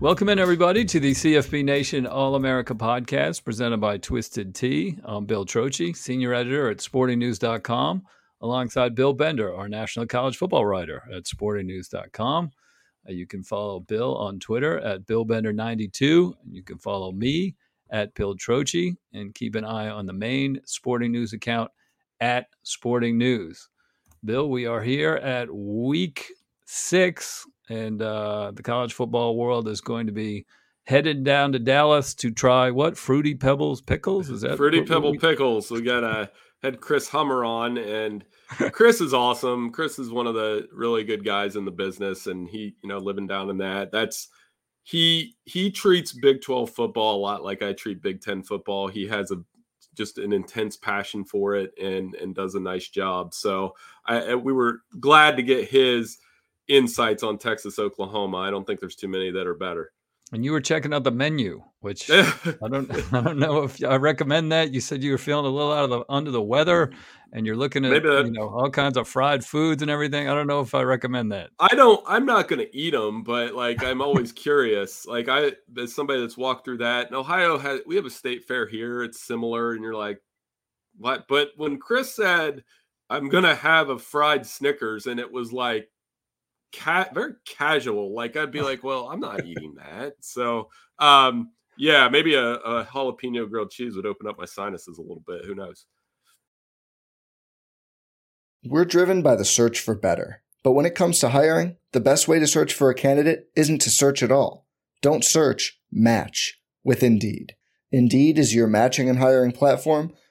Welcome in, everybody, to the CFB Nation All America podcast presented by Twisted Tea. I'm Bill Trocchi, senior editor at sportingnews.com, alongside Bill Bender, our national college football writer at sportingnews.com. Uh, you can follow Bill on Twitter at BillBender92, and you can follow me at Bill Trocchi, and keep an eye on the main Sporting News account at Sporting News. Bill, we are here at week six and uh, the college football world is going to be headed down to Dallas to try what fruity pebbles pickles is that fruity pebble we... pickles? We got a had Chris Hummer on, and Chris is awesome. Chris is one of the really good guys in the business, and he you know living down in that that's he he treats Big Twelve football a lot like I treat Big Ten football. He has a just an intense passion for it and and does a nice job. So I, we were glad to get his insights on Texas, Oklahoma. I don't think there's too many that are better. And you were checking out the menu, which I don't I don't know if I recommend that. You said you were feeling a little out of the under the weather and you're looking at that, you know all kinds of fried foods and everything. I don't know if I recommend that. I don't I'm not going to eat them, but like I'm always curious. Like I as somebody that's walked through that. And Ohio has we have a state fair here. It's similar and you're like what? But when Chris said I'm going to have a fried Snickers and it was like cat very casual. Like I'd be like, well, I'm not eating that. So um yeah, maybe a, a jalapeno grilled cheese would open up my sinuses a little bit. Who knows? We're driven by the search for better. But when it comes to hiring, the best way to search for a candidate isn't to search at all. Don't search, match with Indeed. Indeed is your matching and hiring platform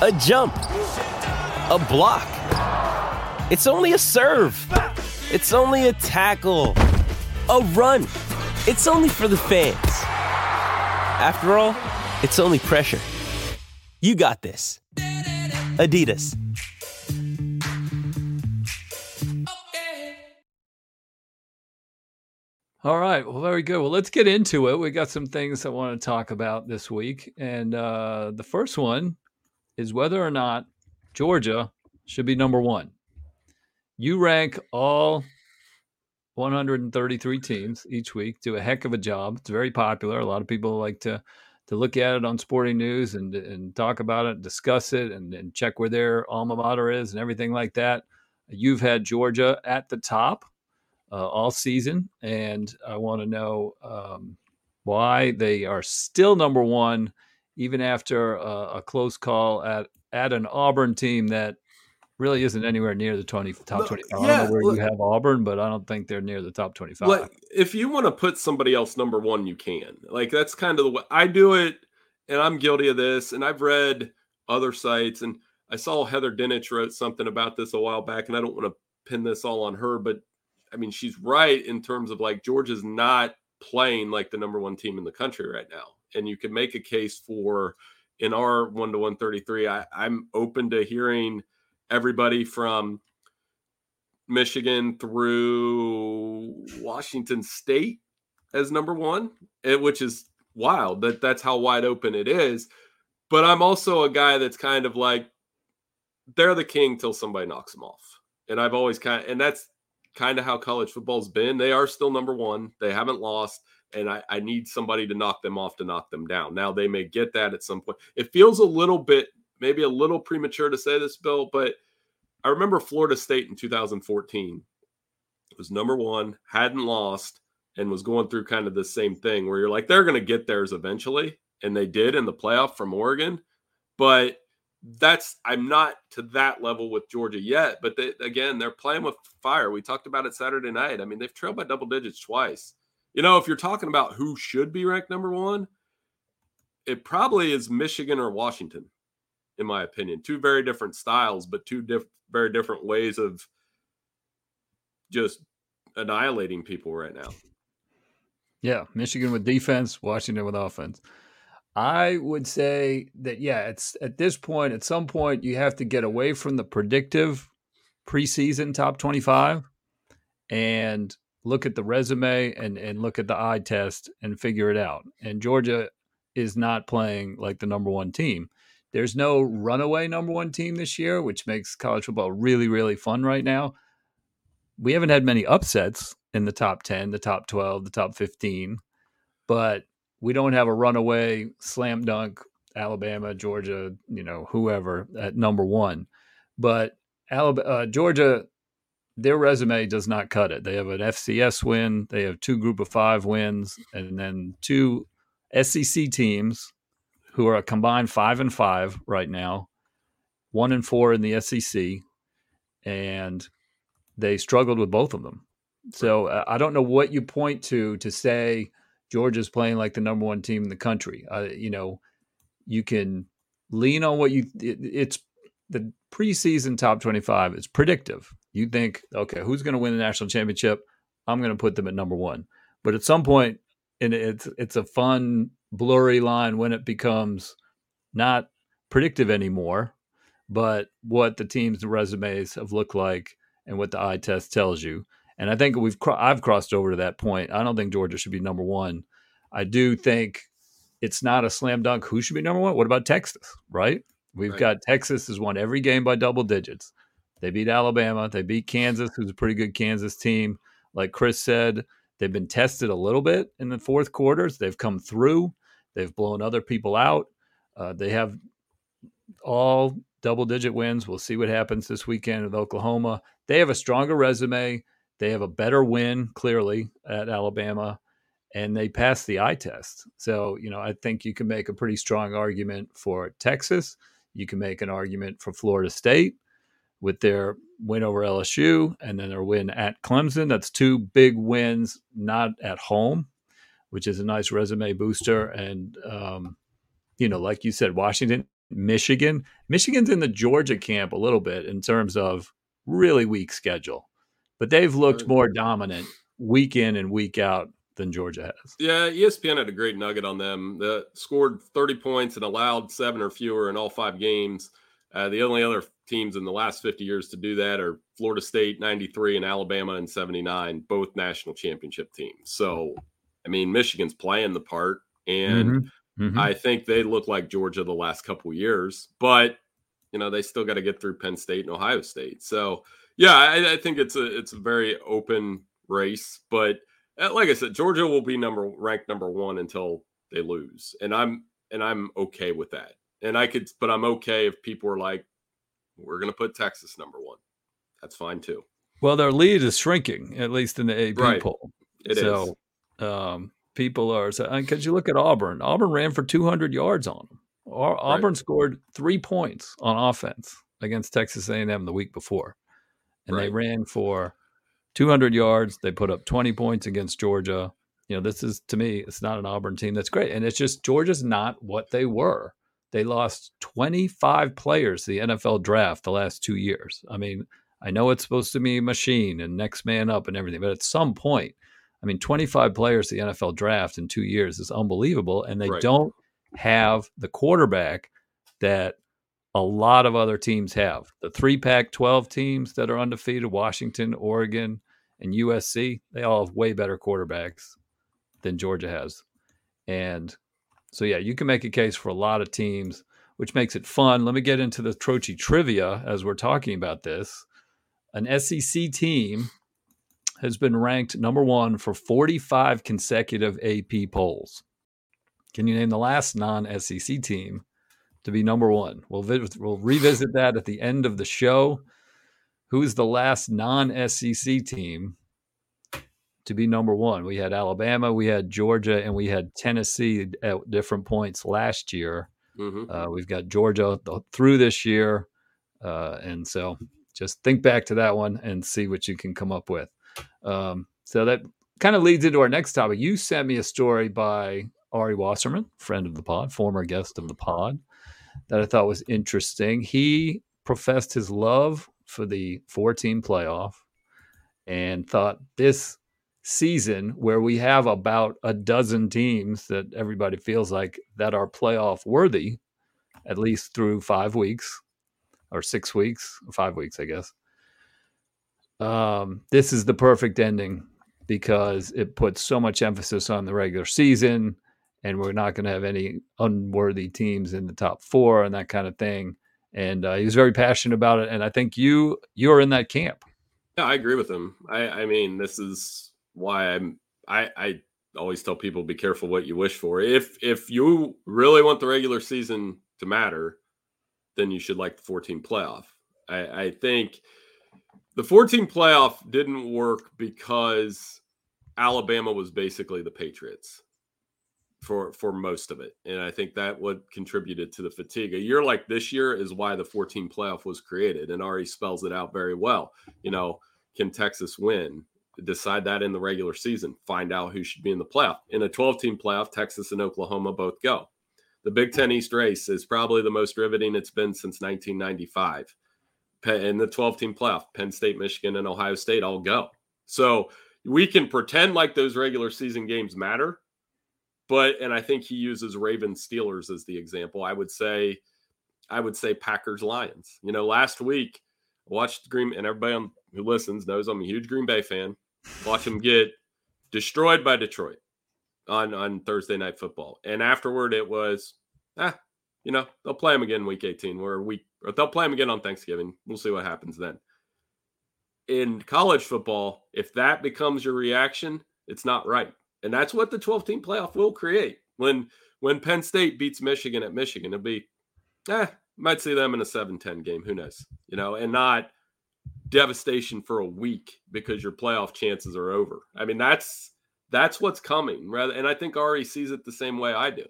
a jump, a block. It's only a serve. It's only a tackle, a run. It's only for the fans. After all, it's only pressure. You got this. Adidas. All right. Well, very good. Well, let's get into it. We got some things I want to talk about this week. And uh, the first one is whether or not Georgia should be number one. You rank all 133 teams each week, do a heck of a job. It's very popular. A lot of people like to to look at it on Sporting News and and talk about it, discuss it, and, and check where their alma mater is and everything like that. You've had Georgia at the top uh, all season, and I want to know um, why they are still number one, even after a, a close call at at an Auburn team that really isn't anywhere near the 20 top 25. Yeah, I don't know where look, you have Auburn, but I don't think they're near the top 25. Like, if you want to put somebody else number 1, you can. Like that's kind of the way I do it and I'm guilty of this and I've read other sites and I saw Heather Dinich wrote something about this a while back and I don't want to pin this all on her, but I mean she's right in terms of like Georgia's not playing like the number 1 team in the country right now. And you could make a case for in our 1 to 133 I I'm open to hearing everybody from Michigan through Washington State as number one, eh, which is wild that that's how wide open it is. But I'm also a guy that's kind of like they're the king till somebody knocks them off. And I've always kind of, and that's kind of how college football's been. They are still number one. They haven't lost. And I, I need somebody to knock them off to knock them down. Now they may get that at some point. It feels a little bit maybe a little premature to say this, Bill, but I remember Florida State in 2014 was number one, hadn't lost, and was going through kind of the same thing where you're like, they're going to get theirs eventually. And they did in the playoff from Oregon. But that's, I'm not to that level with Georgia yet. But they, again, they're playing with fire. We talked about it Saturday night. I mean, they've trailed by double digits twice. You know, if you're talking about who should be ranked number one, it probably is Michigan or Washington in my opinion. Two very different styles, but two diff- very different ways of just annihilating people right now. Yeah, Michigan with defense, Washington with offense. I would say that yeah, it's at this point, at some point, you have to get away from the predictive preseason top twenty-five and look at the resume and and look at the eye test and figure it out. And Georgia is not playing like the number one team. There's no runaway number one team this year, which makes college football really, really fun right now. We haven't had many upsets in the top 10, the top 12, the top 15, but we don't have a runaway slam dunk Alabama, Georgia, you know, whoever at number one. But Alabama, uh, Georgia, their resume does not cut it. They have an FCS win, they have two group of five wins, and then two SEC teams who are a combined five and five right now, one and four in the SEC, and they struggled with both of them. So uh, I don't know what you point to to say Georgia's playing like the number one team in the country. Uh, you know, you can lean on what you. It, it's the preseason top twenty-five is predictive. You think, okay, who's going to win the national championship? I'm going to put them at number one. But at some point, and it's it's a fun blurry line when it becomes not predictive anymore, but what the team's resumes have looked like and what the eye test tells you. And I think we've I've crossed over to that point. I don't think Georgia should be number one. I do think it's not a slam dunk. Who should be number one? What about Texas? Right? We've right. got Texas has won every game by double digits. They beat Alabama. They beat Kansas, who's a pretty good Kansas team. Like Chris said, they've been tested a little bit in the fourth quarters. They've come through. They've blown other people out. Uh, they have all double digit wins. We'll see what happens this weekend with Oklahoma. They have a stronger resume. They have a better win, clearly, at Alabama, and they passed the eye test. So, you know, I think you can make a pretty strong argument for Texas. You can make an argument for Florida State with their win over LSU and then their win at Clemson. That's two big wins, not at home which is a nice resume booster. And, um, you know, like you said, Washington, Michigan. Michigan's in the Georgia camp a little bit in terms of really weak schedule, but they've looked more dominant week in and week out than Georgia has. Yeah, ESPN had a great nugget on them. That scored 30 points and allowed seven or fewer in all five games. Uh, the only other teams in the last 50 years to do that are Florida State 93 and Alabama in 79, both national championship teams. So I mean, Michigan's playing the part, and mm-hmm. Mm-hmm. I think they look like Georgia the last couple years, but you know they still got to get through Penn State and Ohio State. So yeah, I, I, think it's a it's a very open race, but uh, like I said, Georgia will be number ranked number one until they lose, and I'm and I'm okay with that. And I could, but I'm okay if people are like, we're going to put Texas number one. That's fine too. Well, their lead is shrinking, at least in the AP right. poll. It so, is. Um, people are because you look at Auburn. Auburn ran for 200 yards on them. Auburn right. scored three points on offense against Texas A&M the week before, and right. they ran for 200 yards. They put up 20 points against Georgia. You know, this is to me, it's not an Auburn team that's great, and it's just Georgia's not what they were. They lost 25 players to the NFL draft the last two years. I mean, I know it's supposed to be a machine and next man up and everything, but at some point, I mean, 25 players to the NFL draft in two years is unbelievable, and they right. don't have the quarterback that a lot of other teams have. The three pack 12 teams that are undefeated Washington, Oregon, and USC they all have way better quarterbacks than Georgia has. And so, yeah, you can make a case for a lot of teams, which makes it fun. Let me get into the Trocchi trivia as we're talking about this. An SEC team has been ranked number one for 45 consecutive AP polls. Can you name the last non SEC team to be number one? We'll, vi- we'll revisit that at the end of the show. Who's the last non SEC team to be number one? We had Alabama, we had Georgia, and we had Tennessee at different points last year. Mm-hmm. Uh, we've got Georgia through this year. Uh, and so just think back to that one and see what you can come up with. Um, so that kind of leads into our next topic. You sent me a story by Ari Wasserman, friend of the pod, former guest of the pod, that I thought was interesting. He professed his love for the 14 playoff and thought this season where we have about a dozen teams that everybody feels like that are playoff worthy at least through 5 weeks or 6 weeks, 5 weeks I guess. Um, this is the perfect ending because it puts so much emphasis on the regular season and we're not going to have any unworthy teams in the top four and that kind of thing. And uh, he was very passionate about it, and I think you you're in that camp. Yeah, I agree with him. I, I mean, this is why I'm. I, I always tell people be careful what you wish for. If if you really want the regular season to matter, then you should like the 14 playoff. I, I think the 14 playoff didn't work because Alabama was basically the Patriots for for most of it. And I think that what contributed to the fatigue. A year like this year is why the 14 playoff was created. And Ari spells it out very well. You know, can Texas win? Decide that in the regular season. Find out who should be in the playoff. In a 12 team playoff, Texas and Oklahoma both go. The Big Ten East race is probably the most riveting it's been since 1995. In the 12 team playoff, Penn State, Michigan, and Ohio State all go. So we can pretend like those regular season games matter, but and I think he uses Ravens Steelers as the example. I would say, I would say Packers Lions. You know, last week I watched Green and everybody on, who listens knows I'm a huge Green Bay fan. Watch them get destroyed by Detroit on on Thursday night football, and afterward it was ah, you know they'll play them again week 18 or week or they'll play them again on Thanksgiving. We'll see what happens then. In college football, if that becomes your reaction, it's not right and that's what the 12 team playoff will create. When when Penn State beats Michigan at Michigan, it'll be, eh, might see them in a 7-10 game. Who knows? You know, and not devastation for a week because your playoff chances are over. I mean, that's that's what's coming. Rather, and I think Ari sees it the same way I do.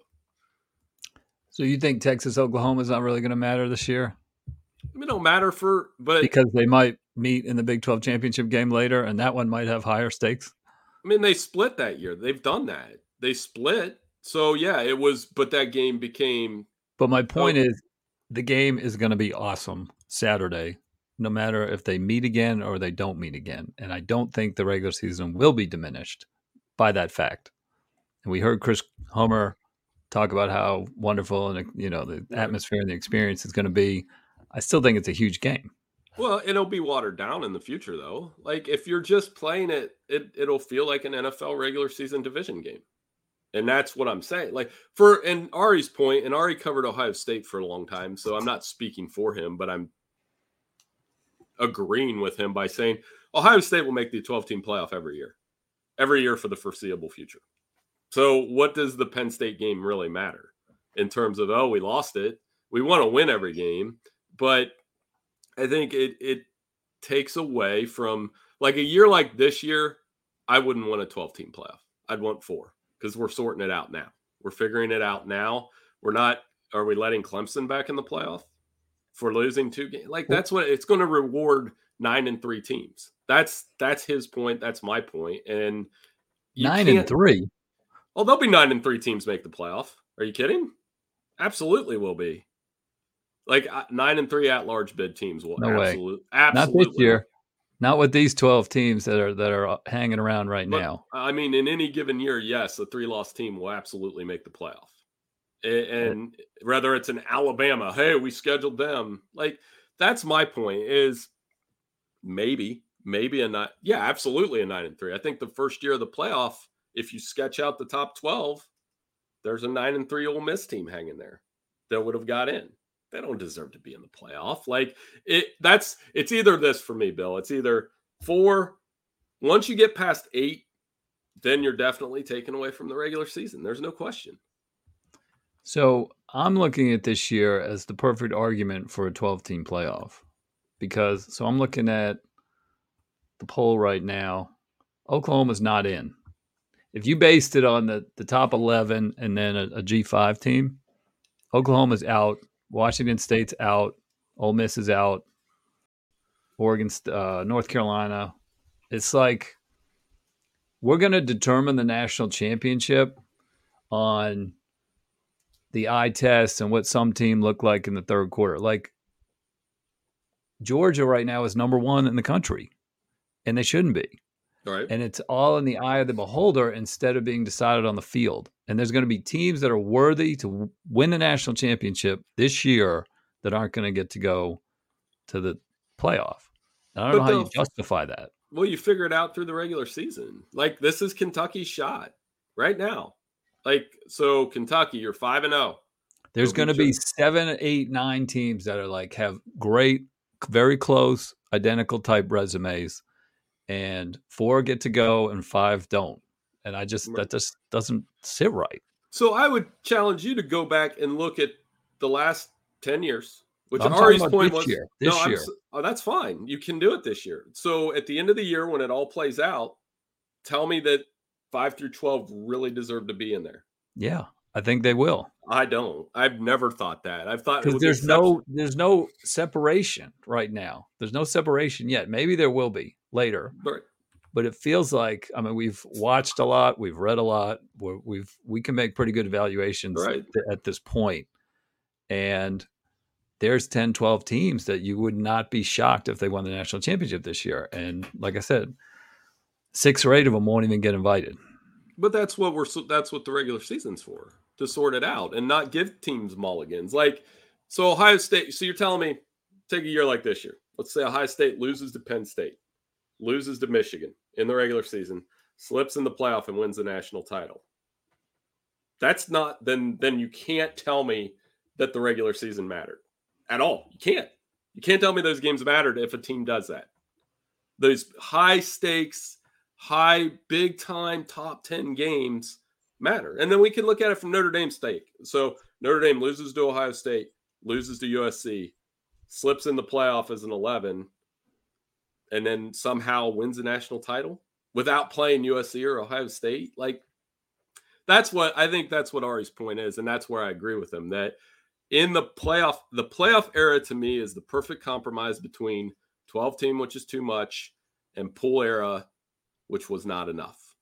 So you think Texas Oklahoma is not really going to matter this year? I mean, it don't matter for, but because they might meet in the Big 12 championship game later, and that one might have higher stakes. I mean, they split that year. They've done that. They split. So yeah, it was. But that game became. But my point oh, is, the game is going to be awesome Saturday, no matter if they meet again or they don't meet again. And I don't think the regular season will be diminished by that fact. And we heard Chris Hummer talk about how wonderful and you know the atmosphere and the experience is going to be. I still think it's a huge game. Well, it'll be watered down in the future, though. Like if you're just playing it, it it'll feel like an NFL regular season division game, and that's what I'm saying. Like for and Ari's point, and Ari covered Ohio State for a long time, so I'm not speaking for him, but I'm agreeing with him by saying Ohio State will make the 12 team playoff every year, every year for the foreseeable future. So, what does the Penn State game really matter in terms of, oh, we lost it? We want to win every game, but I think it it takes away from like a year like this year, I wouldn't want a 12 team playoff. I'd want four. because we're sorting it out now. We're figuring it out now. We're not. Are we letting Clemson back in the playoff for losing two games? Like that's what it's going to reward nine and three teams. That's that's his point. That's my point. And nine and three. Oh, there'll be nine and three teams make the playoff. Are you kidding? Absolutely, will be. Like uh, nine and three at large bid teams will no absolutely, absolutely. Not this year. Not with these twelve teams that are that are uh, hanging around right but, now. I mean, in any given year, yes, a three loss team will absolutely make the playoff. And whether it's an Alabama, hey, we scheduled them. Like that's my point. Is maybe maybe a nine. Yeah, absolutely a nine and three. I think the first year of the playoff, if you sketch out the top twelve, there's a nine and three Ole Miss team hanging there that would have got in. They don't deserve to be in the playoff. Like it, that's it's either this for me, Bill. It's either four. Once you get past eight, then you're definitely taken away from the regular season. There's no question. So I'm looking at this year as the perfect argument for a 12 team playoff because so I'm looking at the poll right now. Oklahoma's not in if you based it on the, the top 11 and then a a G5 team, Oklahoma's out, Washington State's out, Ole Miss is out, Oregon, uh, North Carolina. It's like we're going to determine the national championship on the eye test and what some team look like in the third quarter. Like Georgia right now is number one in the country, and they shouldn't be. Right. And it's all in the eye of the beholder instead of being decided on the field. And there's going to be teams that are worthy to win the national championship this year that aren't going to get to go to the playoff. And I don't but know how you justify that. Well, you figure it out through the regular season. Like this is Kentucky's shot right now. Like so, Kentucky, you're five and zero. Oh. There's going to be seven, eight, nine teams that are like have great, very close, identical type resumes and four get to go and five don't. And I just that just doesn't sit right. So I would challenge you to go back and look at the last ten years, which I'm Ari's point was year. This no, year. Oh, that's fine. You can do it this year. So at the end of the year, when it all plays out, tell me that five through twelve really deserve to be in there. Yeah, I think they will. I don't. I've never thought that. I've thought because there's no there's no separation right now. There's no separation yet. Maybe there will be later. Right. But it feels like I mean we've watched a lot, we've read a lot, we've we can make pretty good evaluations right. at this point. And there's 10, 12 teams that you would not be shocked if they won the national championship this year. And like I said, six or eight of them won't even get invited. But that's what we're that's what the regular season's for to sort it out and not give teams mulligans. Like so, Ohio State. So you're telling me take a year like this year. Let's say Ohio State loses to Penn State loses to Michigan in the regular season, slips in the playoff and wins the national title. That's not then then you can't tell me that the regular season mattered at all. You can't. You can't tell me those games mattered if a team does that. Those high stakes, high big time top 10 games matter. And then we can look at it from Notre Dame's stake. So Notre Dame loses to Ohio State, loses to USC, slips in the playoff as an 11 and then somehow wins the national title without playing USC or Ohio State. Like that's what I think that's what Ari's point is. And that's where I agree with him that in the playoff, the playoff era to me is the perfect compromise between 12 team, which is too much, and pool era, which was not enough.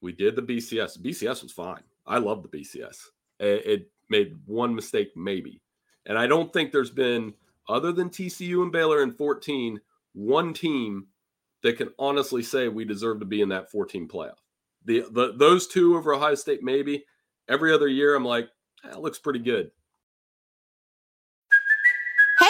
We did the BCS. BCS was fine. I love the BCS. It, made one mistake, maybe. And I don't think there's been, other than TCU and Baylor in 14, one team that can honestly say we deserve to be in that 14 playoff. The, the those two over Ohio State, maybe. Every other year, I'm like, that looks pretty good.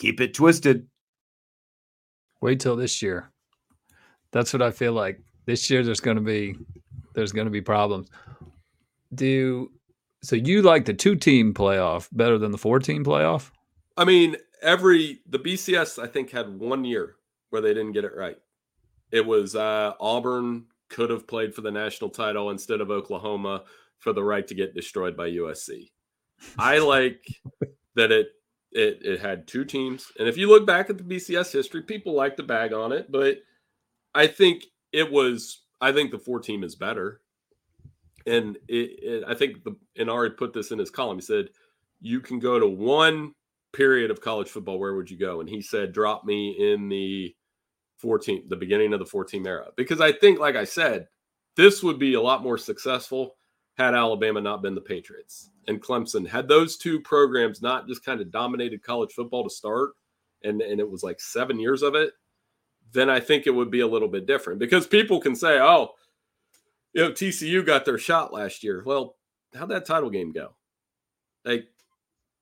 Keep it twisted. Wait till this year. That's what I feel like. This year there's going to be there's going to be problems. Do so you like the two team playoff better than the four team playoff? I mean, every the BCS I think had one year where they didn't get it right. It was uh, Auburn could have played for the national title instead of Oklahoma for the right to get destroyed by USC. I like that it it it had two teams, and if you look back at the BCS history, people like to bag on it, but I think it was. I think the four team is better, and it, it, I think the and Ari put this in his column. He said you can go to one period of college football. Where would you go? And he said, drop me in the 14, the beginning of the 14 era, because I think, like I said, this would be a lot more successful had Alabama not been the Patriots and Clemson. Had those two programs not just kind of dominated college football to start, and, and it was like seven years of it, then I think it would be a little bit different because people can say, oh, you know, TCU got their shot last year. Well, how'd that title game go? Like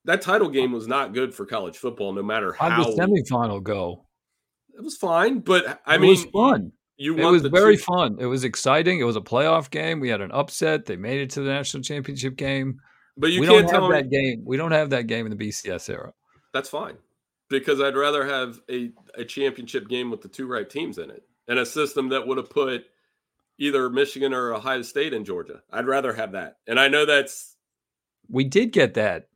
that title game was not good for college football, no matter how How'd the semifinal go? It was fine, but I it mean, was fun. You it was very two- fun. It was exciting. It was a playoff game. We had an upset. They made it to the national championship game. But you we can't tell have me that game. We don't have that game in the BCS era. That's fine because I'd rather have a, a championship game with the two right teams in it and a system that would have put either Michigan or Ohio State in Georgia. I'd rather have that. And I know that's we did get that.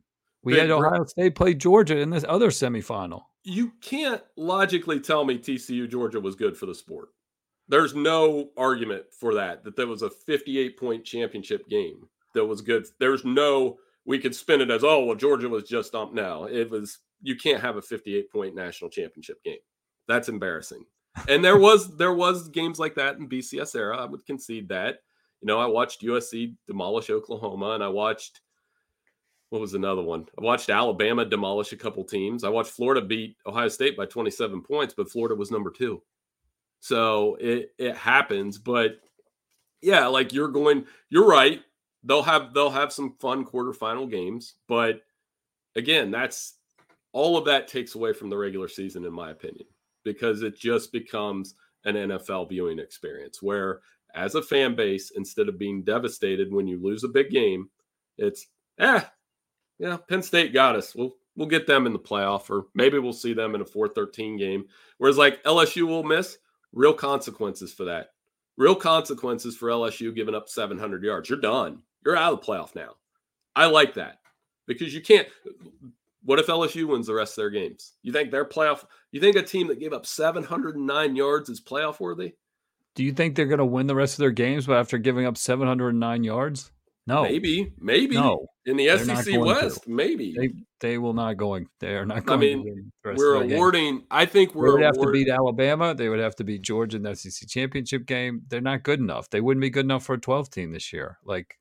We had Ohio State play Georgia in this other semifinal. You can't logically tell me TCU Georgia was good for the sport. There's no argument for that, that there was a 58 point championship game that was good. There's no, we could spin it as, oh, well, Georgia was just up now. It was, you can't have a 58 point national championship game. That's embarrassing. And there was, there was games like that in BCS era. I would concede that. You know, I watched USC demolish Oklahoma and I watched, what was another one? I watched Alabama demolish a couple teams. I watched Florida beat Ohio State by 27 points, but Florida was number two. So it it happens, but yeah, like you're going, you're right. They'll have they'll have some fun quarterfinal games, but again, that's all of that takes away from the regular season, in my opinion, because it just becomes an NFL viewing experience where, as a fan base, instead of being devastated when you lose a big game, it's eh, yeah, Penn State got us. We'll we'll get them in the playoff, or maybe we'll see them in a 4-13 game. Whereas like LSU will miss, real consequences for that. Real consequences for LSU giving up 700 yards. You're done. You're out of the playoff now. I like that because you can't. What if LSU wins the rest of their games? You think their playoff? You think a team that gave up 709 yards is playoff worthy? Do you think they're going to win the rest of their games, but after giving up 709 yards? No, maybe, maybe. No, in the SEC West, to. maybe they they will not going. They are not going. I mean, we're awarding. Game. I think we're would award- have to beat Alabama. They would have to beat Georgia in the SEC championship game. They're not good enough. They wouldn't be good enough for a 12 team this year. Like,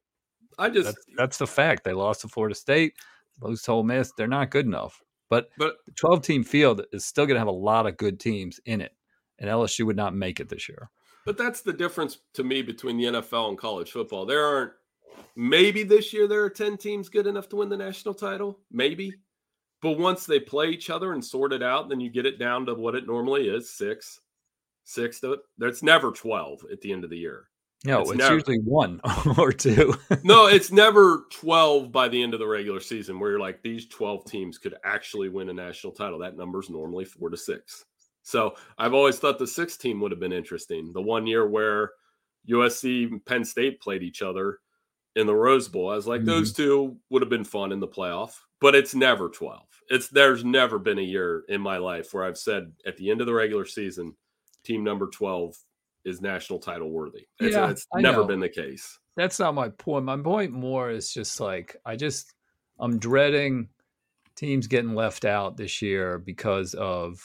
I just that's, that's the fact. They lost to Florida State, lose to Ole Miss. They're not good enough. But but the 12 team field is still going to have a lot of good teams in it, and LSU would not make it this year. But that's the difference to me between the NFL and college football. There aren't Maybe this year there are 10 teams good enough to win the national title. Maybe. But once they play each other and sort it out, then you get it down to what it normally is six. Six to There's never 12 at the end of the year. No, it's, it's never, usually one or two. no, it's never 12 by the end of the regular season where you're like, these 12 teams could actually win a national title. That number's normally four to six. So I've always thought the six team would have been interesting. The one year where USC and Penn State played each other in the Rose Bowl. I was like, Mhm. those two would have been fun in the playoff, but it's never 12. It's there's never been a year in my life where I've said at the end of the regular season, team number 12 is national title worthy. It's, Yeah, it's never been the case. That's not my point. My point more is just like I just I'm dreading teams getting left out this year because of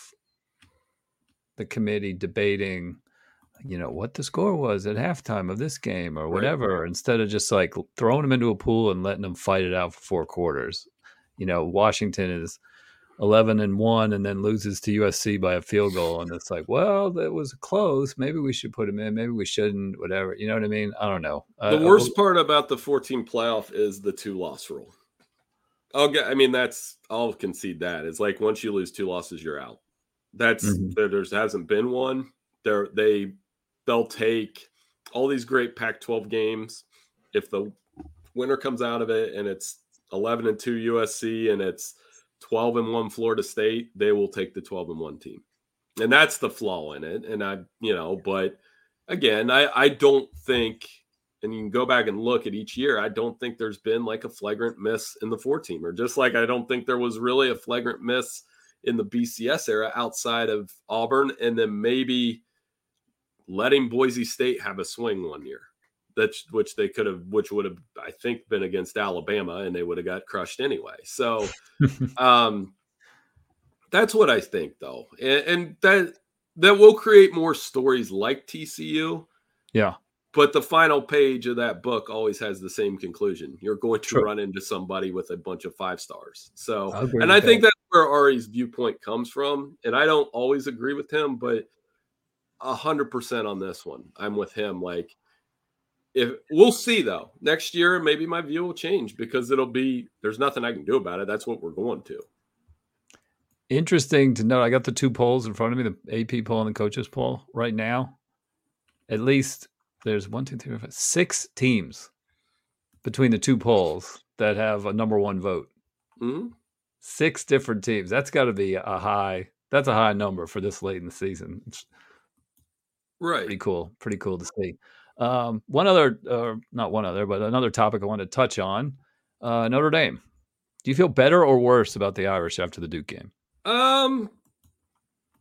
the committee debating you know what the score was at halftime of this game or Right. whatever instead of just like throwing them into a pool and letting them fight it out for four quarters you know washington is 11 and 1 and then loses to usc by a field goal and it's like well that was close maybe we should put him in maybe we shouldn't whatever you know what i mean i don't know The Uh, worst part about the 14 playoff is the two loss rule. I'll get. I mean, that's I'll concede that. It's like once you lose two losses, you're out. That's Mhm. there. There's hasn't been one. There they they'll take all these great Pac-12 games. If the winner comes out of it and it's 11 and two USC and it's 12 and one Florida State, they will take the 12 and one team, and that's the flaw in it. And I, you know, but again, I I don't think and you can go back and look at each year, I don't think there's been like a flagrant miss in the four teamer, just like I don't think there was really a flagrant miss in the BCS era outside of Auburn and then maybe letting Boise State have a swing one year. That's which they could have, which would have, I think, been against Alabama and they would have got crushed anyway. So, um, that's what I think though. And, and that, that will create more stories like TCU yeah but the final page of that book always has the same conclusion. You're going to run into somebody with a bunch of five stars. So, I and I think that. that's where Ari's viewpoint comes from. And I don't always agree with him, but a hundred percent on this one, I'm with him. Like, if we'll see though, next year maybe my view will change because it'll be there's nothing I can do about it. That's what we're going to. Interesting to note. I got the two polls in front of me, the AP poll and the coaches poll right now. At least there's one, two, three, four, five, six teams between the two polls that have a number one vote. Mhm. Six different teams. That's got to be a high. That's a high number for this late in the season. It's Right. pretty cool. Pretty cool to see. Um, one other, uh, not one other, but another topic I want to touch on: uh, Notre Dame. Do you feel better or worse about the Irish after the Duke game? Um,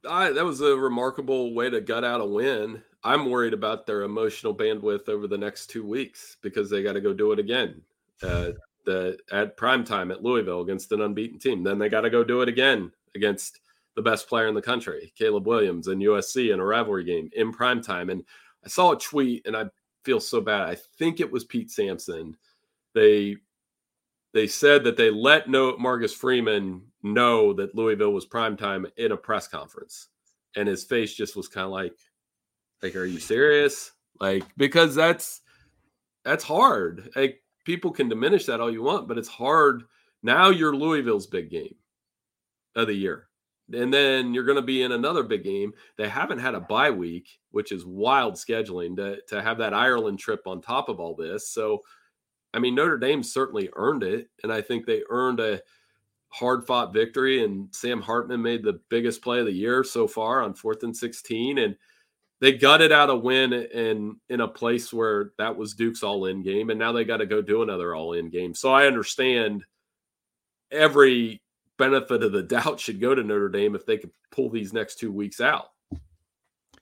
I that was a remarkable way to gut out a win. I'm worried about their emotional bandwidth over the next two weeks because they got to go do it again. Uh, the at prime time at Louisville against an unbeaten team. Then they got to go do it again against the best player in the country, Caleb Williams, and USC in a rivalry game in prime time. And I saw a tweet, and I feel so bad. I think it was Pete Sampson. They they said that they let no Marcus Freeman know that Louisville was primetime in a press conference. And his face just was kind of like, like, are you serious? Like, because that's that's hard. Like people can diminish that all you want, but it's hard. Now you're Louisville's big game of the year. And then you're going to be in another big game. They haven't had a bye week, which is wild scheduling to, to have that Ireland trip on top of all this. So I mean, Notre Dame certainly earned it, and I think they earned a hard fought victory. And Sam Hartman made the biggest play of the year so far on fourth and 16. And they gutted out a win in in a place where that was Duke's all in game, and now they got to go do another all in game. So I understand every benefit of the doubt should go to Notre Dame if they could pull these next two weeks out.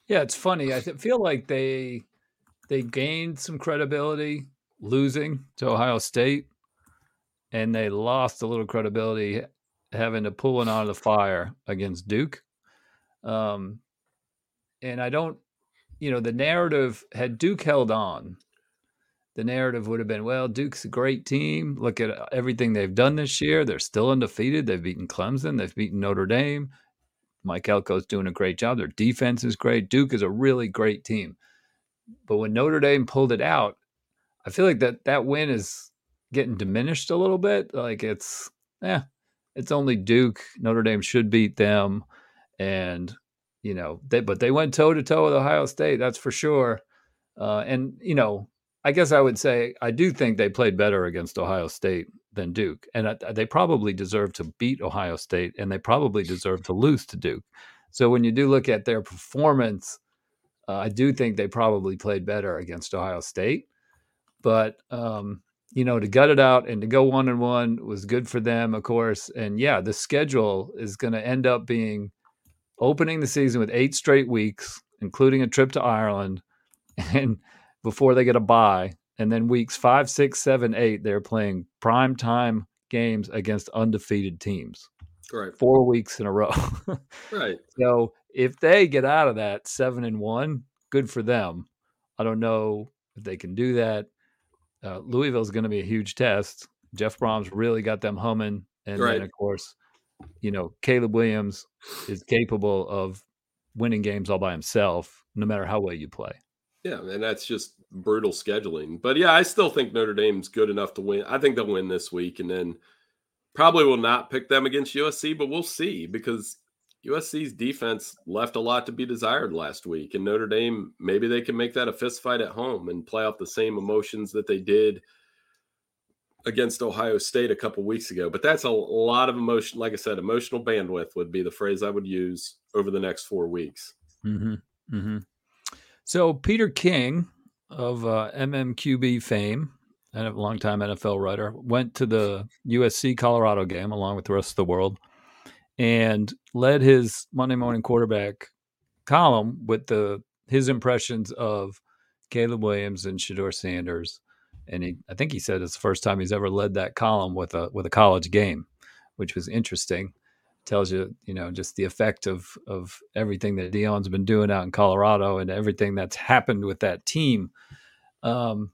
Yeah, it's funny. I feel like they they gained some credibility losing to Ohio State, and they lost a little credibility having to pull it out of the fire against Duke. Um, and I don't, you know, the narrative had Duke held on, the narrative would have been, well, Duke's a great team. Look at everything they've done this year. They're still undefeated. They've beaten Clemson. They've beaten Notre Dame. Mike Elko's doing a great job. Their defense is great. Duke is a really great team. But when Notre Dame pulled it out, I feel like that that win is getting diminished a little bit. Like it's, yeah, it's only Duke. Notre Dame should beat them, and you know, they but they went toe to toe with Ohio State. That's for sure. Uh, and you know, I guess I would say I do think they played better against Ohio State than Duke, and I, they probably deserve to beat Ohio State, and they probably deserve to lose to Duke. So when you do look at their performance, uh, I do think they probably played better against Ohio State. But um, you know, to gut it out and to go one and one was good for them, of course. And yeah, the schedule is going to end up being opening the season with eight straight weeks, including a trip to Ireland, and before they get a bye. And then weeks five, six, seven, eight, they're playing prime time games against undefeated teams. Right. Four weeks in a row. Right. so if they get out of that seven and one, good for them. I don't know if they can do that. Uh, Louisville is going to be a huge test. Jeff Brohm's really got them humming, and Right. then of course, you know Caleb Williams is capable of winning games all by himself, no matter how well you play. Yeah, and that's just brutal scheduling. But yeah, I still think Notre Dame's good enough to win. I think they'll win this week, and then probably will not pick them against USC, but we'll see because USC's defense left a lot to be desired last week, and Notre Dame maybe they can make that a fist fight at home and play off the same emotions that they did against Ohio State a couple weeks ago. But that's a lot of emotion. Like I said, emotional bandwidth would be the phrase I would use over the next four weeks. Mm-hmm. Mm-hmm. So Peter King of uh, MMQB fame and a longtime NFL writer went to the USC Colorado game along with the rest of the world and led his Monday morning quarterback column with the his impressions of Caleb Williams and Shedeur Sanders. And he, I think he said it's the first time he's ever led that column with a with a college game, which was interesting tells you, you know, just the effect of of everything that Deion's been doing out in Colorado and everything that's happened with that team. Um,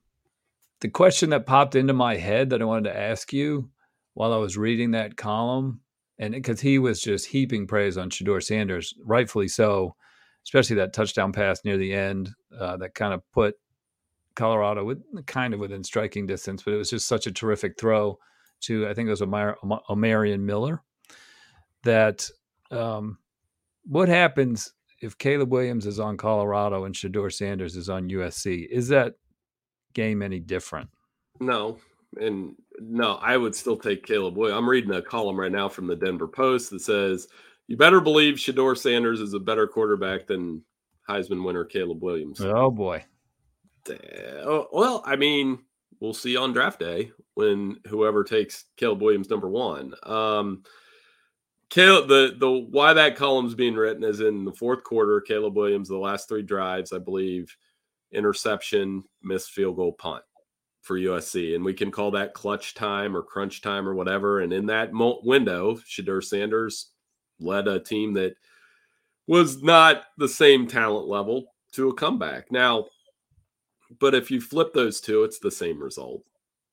the question that popped into my head that I wanted to ask you while I was reading that column, and because he was just heaping praise on Shedeur Sanders, rightfully so, especially that touchdown pass near the end uh, that kind of put Colorado with kind of within striking distance, but it was just such a terrific throw to I think it was Omar, Omarion Miller that um, what happens if Caleb Williams is on Colorado and Shedeur Sanders is on USC? Is that game any different? No, and no, I would still take Caleb Williams. I'm reading a column right now from the Denver Post that says you better believe Shedeur Sanders is a better quarterback than Heisman winner Caleb Williams. Oh boy. Uh, well, I mean, we'll see on draft day when whoever takes Caleb Williams number one. Um, Caleb, the the why that column's being written is in the fourth quarter. Caleb Williams, the last three drives, I believe, interception, missed field goal, punt for USC, and we can call that clutch time or crunch time or whatever. And in that window, Shedeur Sanders led a team that was not the same talent level to a comeback. Now, but if you flip those two, it's the same result.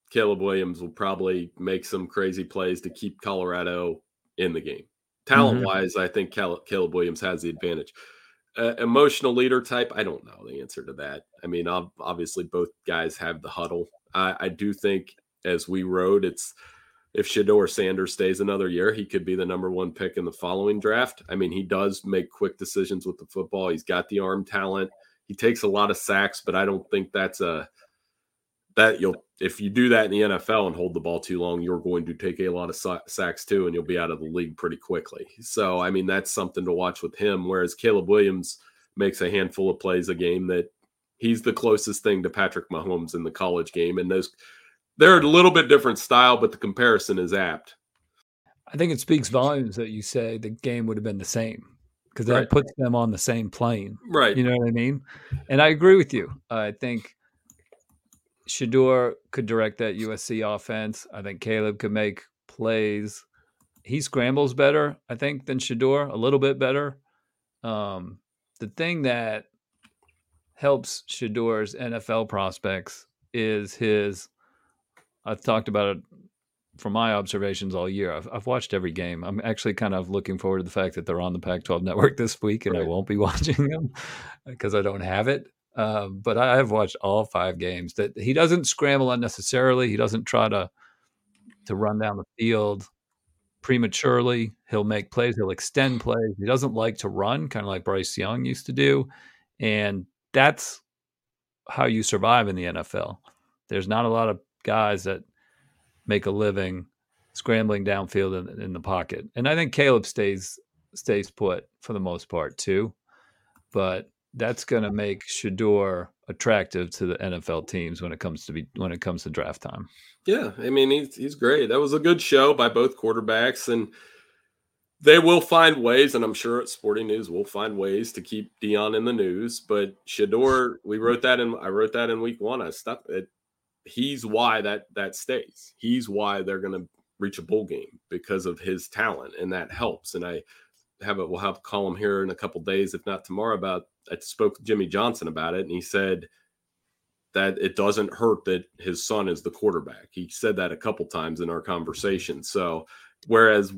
Caleb Williams will probably make some crazy plays to keep Colorado in the game. Talent wise, I think Caleb Williams has the advantage. Uh, emotional leader type, I don't know the answer to that. I mean, obviously, both guys have the huddle. I, I do think, as we rode, it's if Shedeur Sanders stays another year, he could be the number one pick in the following draft. I mean, he does make quick decisions with the football. He's got the arm talent. He takes a lot of sacks, but I don't think that's a that you'll if you do that in the NFL and hold the ball too long, you're going to take a lot of sacks too, and you'll be out of the league pretty quickly. So, I mean, that's something to watch with him. Whereas Caleb Williams makes a handful of plays a game that he's the closest thing to Patrick Mahomes in the college game, and those they're a little bit different style, but the comparison is apt. I think it speaks volumes that you say the game would have been the same because that Right. puts them on the same plane. Right. You know what I mean? And I agree with you. I think Shedeur could direct that USC offense. I think Caleb could make plays. He scrambles better, I think, than Shedeur, a little bit better. Um, the thing that helps Shedeur's NFL prospects is his. I've talked about it from my observations all year. I've, I've watched every game. I'm actually kind of looking forward to the fact that they're on the Pac 12 network this week and I won't be watching them because I don't have it. Uh, but I have watched all five games. That he doesn't scramble unnecessarily. He doesn't try to to run down the field prematurely. He'll make plays. He'll extend plays. He doesn't like to run, kind of like Bryce Young used to do, and that's how you survive in the NFL. There's not a lot of guys that make a living scrambling downfield in, in the pocket, and I think Caleb stays stays put for the most part too. But that's going to make Shedeur attractive to the NFL teams when it comes to be when it comes to draft time. Yeah, I mean he's he's great. That was a good show by both quarterbacks, and they will find ways, and I'm sure at Sporting News we'll find ways to keep Deion in the news. But Shedeur, we wrote that in I wrote that in week one. I stuck it. He's why that that stays. He's why they're going to reach a bowl game because of his talent, and that helps. And I have a we'll have a column here in a couple days, if not tomorrow, about I spoke to Jimmy Johnson about it, and he said that it doesn't hurt that his son is the quarterback. He said that a couple times in our conversation. So whereas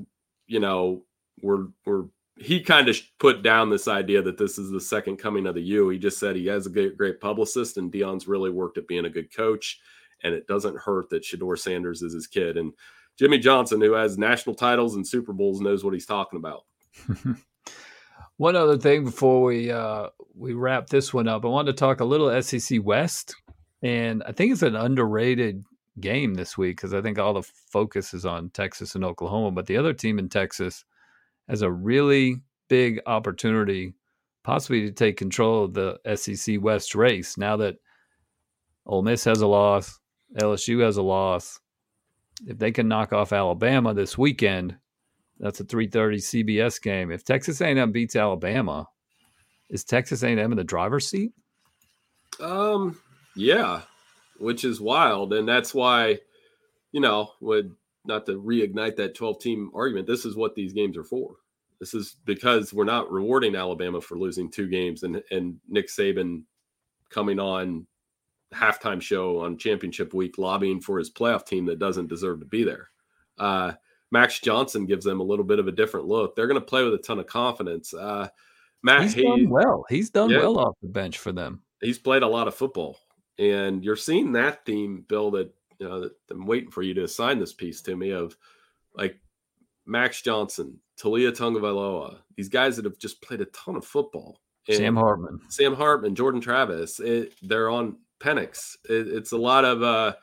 you know we're we're he kind of put down this idea that this is the second coming of the U. He just said he has a great, great publicist, and Deion's really worked at being a good coach, and it doesn't hurt that Shedeur Sanders is his kid. And Jimmy Johnson, who has national titles and Super Bowls, knows what he's talking about. one other thing before we uh, we wrap this one up, I wanted to talk a little SEC West, and I think it's an underrated game this week because I think all the focus is on Texas and Oklahoma, but the other team in Texas has a really big opportunity, possibly to take control of the SEC West race now that Ole Miss has a loss, LSU has a loss. If they can knock off Alabama this weekend, that's a 3:30 CBS game. If Texas A&M beats Alabama, is Texas A&M in the driver's seat? Um, yeah, which is wild, and that's why, you know, would not to reignite that 12 team argument. This is what these games are for. This is because we're not rewarding Alabama for losing two games, and and Nick Saban coming on halftime show on championship week lobbying for his playoff team that doesn't deserve to be there. Uh, Max Johnson gives them a little bit of a different look. They're going to play with a ton of confidence. Uh, Matt he's Hayes, done well. He's done yeah, well off the bench for them. He's played a lot of football, and you're seeing that theme build. That you know, I'm waiting for you to assign this piece to me of like Max Johnson, Taulia Tagovailoa, these guys that have just played a ton of football. And Sam Hartman, Sam Hartman, Jordan Travis. It, they're on Penix. It, it's a lot of. uh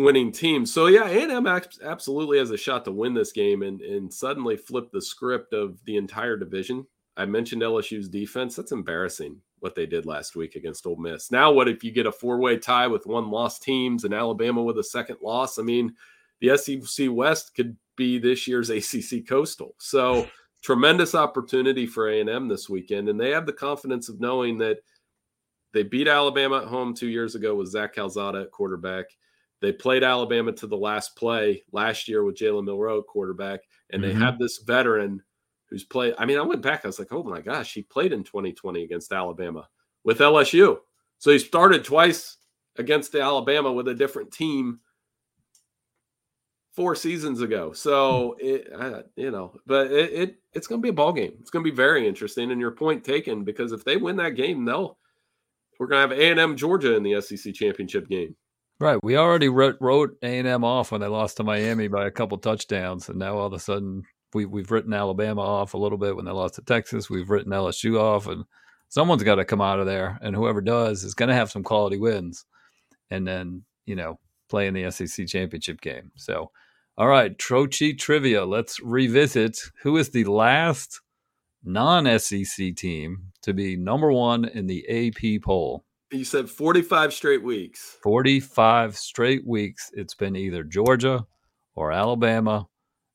winning team. So yeah, A&M absolutely has a shot to win this game and and suddenly flip the script of the entire division. I mentioned LSU's defense. That's embarrassing what they did last week against Ole Miss. Now, what if you get a four-way tie with one loss teams and Alabama with a second loss? I mean, the SEC West could be this year's ACC Coastal. So tremendous opportunity for A&M this weekend, and they have the confidence of knowing that they beat Alabama at home two years ago with Zach Calzada at quarterback. They played Alabama to the last play last year with Jalen Milroe quarterback, and mm-hmm. they have this veteran who's played. I mean, I went back. I was like, oh my gosh, he played in 2020 against Alabama with LSU. So he started twice against Alabama with a different team four seasons ago. So hmm. it, uh, you know, but it, it it's going to be a ball game. It's going to be very interesting. And your point taken because if they win that game, they'll we're going to have A and M Georgia in the SEC championship game. Right. We already wrote, wrote A&M off when they lost to Miami by a couple touchdowns. And now all of a sudden we, we've written Alabama off a little bit when they lost to Texas. We've written LSU off. And someone's got to come out of there. And whoever does is going to have some quality wins. And then, you know, play in the SEC championship game. So, all right, Trocchi trivia. Let's revisit who is the last non SEC team to be number one in the AP poll. You said 45 straight weeks. 45 straight weeks. It's been either Georgia or Alabama,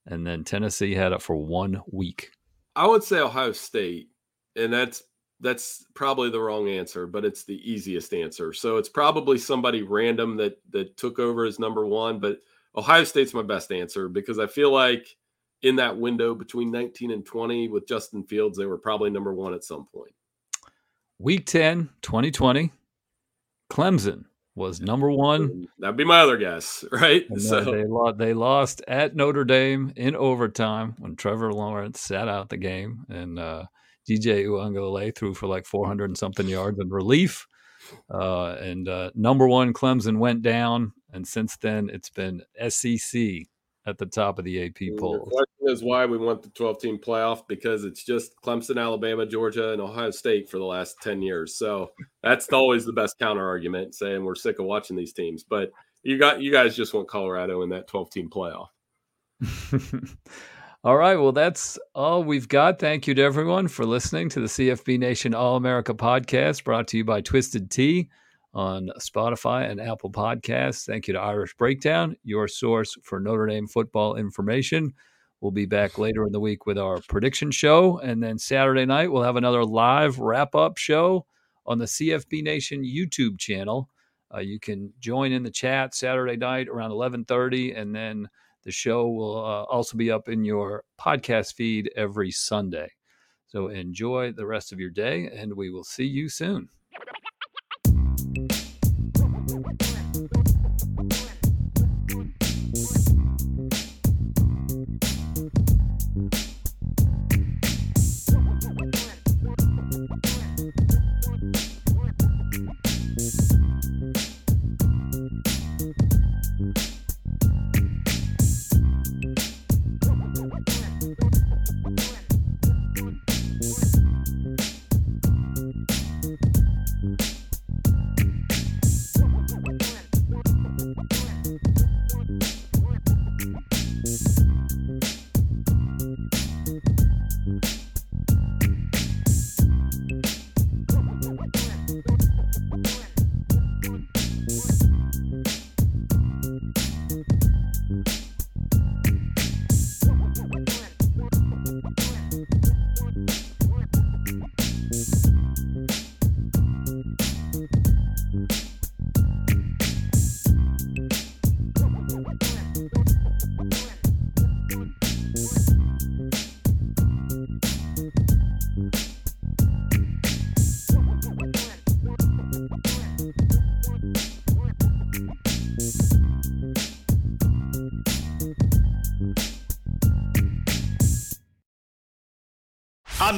and then Tennessee had it for one week. I would say Ohio State, and that's that's probably the wrong answer, but it's the easiest answer. So it's probably somebody random that that took over as number one, but Ohio State's my best answer because I feel like in that window between 19 and 20 with Justin Fields, they were probably number one at some point. Week 10, 2020, Clemson was number one. That'd be my other guess, right? so they lost, they lost at Notre Dame in overtime when Trevor Lawrence sat out the game, and uh, DJ Uiagalelei threw for like 400 and something yards in relief. Uh, and uh, number one, Clemson went down, and since then it's been SEC at the top of the AP poll. The question is why we want the 12 team playoff because it's just Clemson, Alabama, Georgia, and Ohio State for the last 10 years. So that's always the best counter argument saying we're sick of watching these teams. But you got you guys just want Colorado in that 12 team playoff. All right. Well, that's all we've got. Thank you to everyone for listening to the CFB Nation All America podcast brought to you by Twisted Tea on Spotify and Apple Podcasts. Thank you to Irish Breakdown, your source for Notre Dame football information. We'll be back later in the week with our prediction show. And then Saturday night, we'll have another live wrap up show on the CFB Nation YouTube channel. Uh, you can join in the chat Saturday night around 1130 and then the show will uh, also be up in your podcast feed every Sunday. So enjoy the rest of your day, and we will see you soon.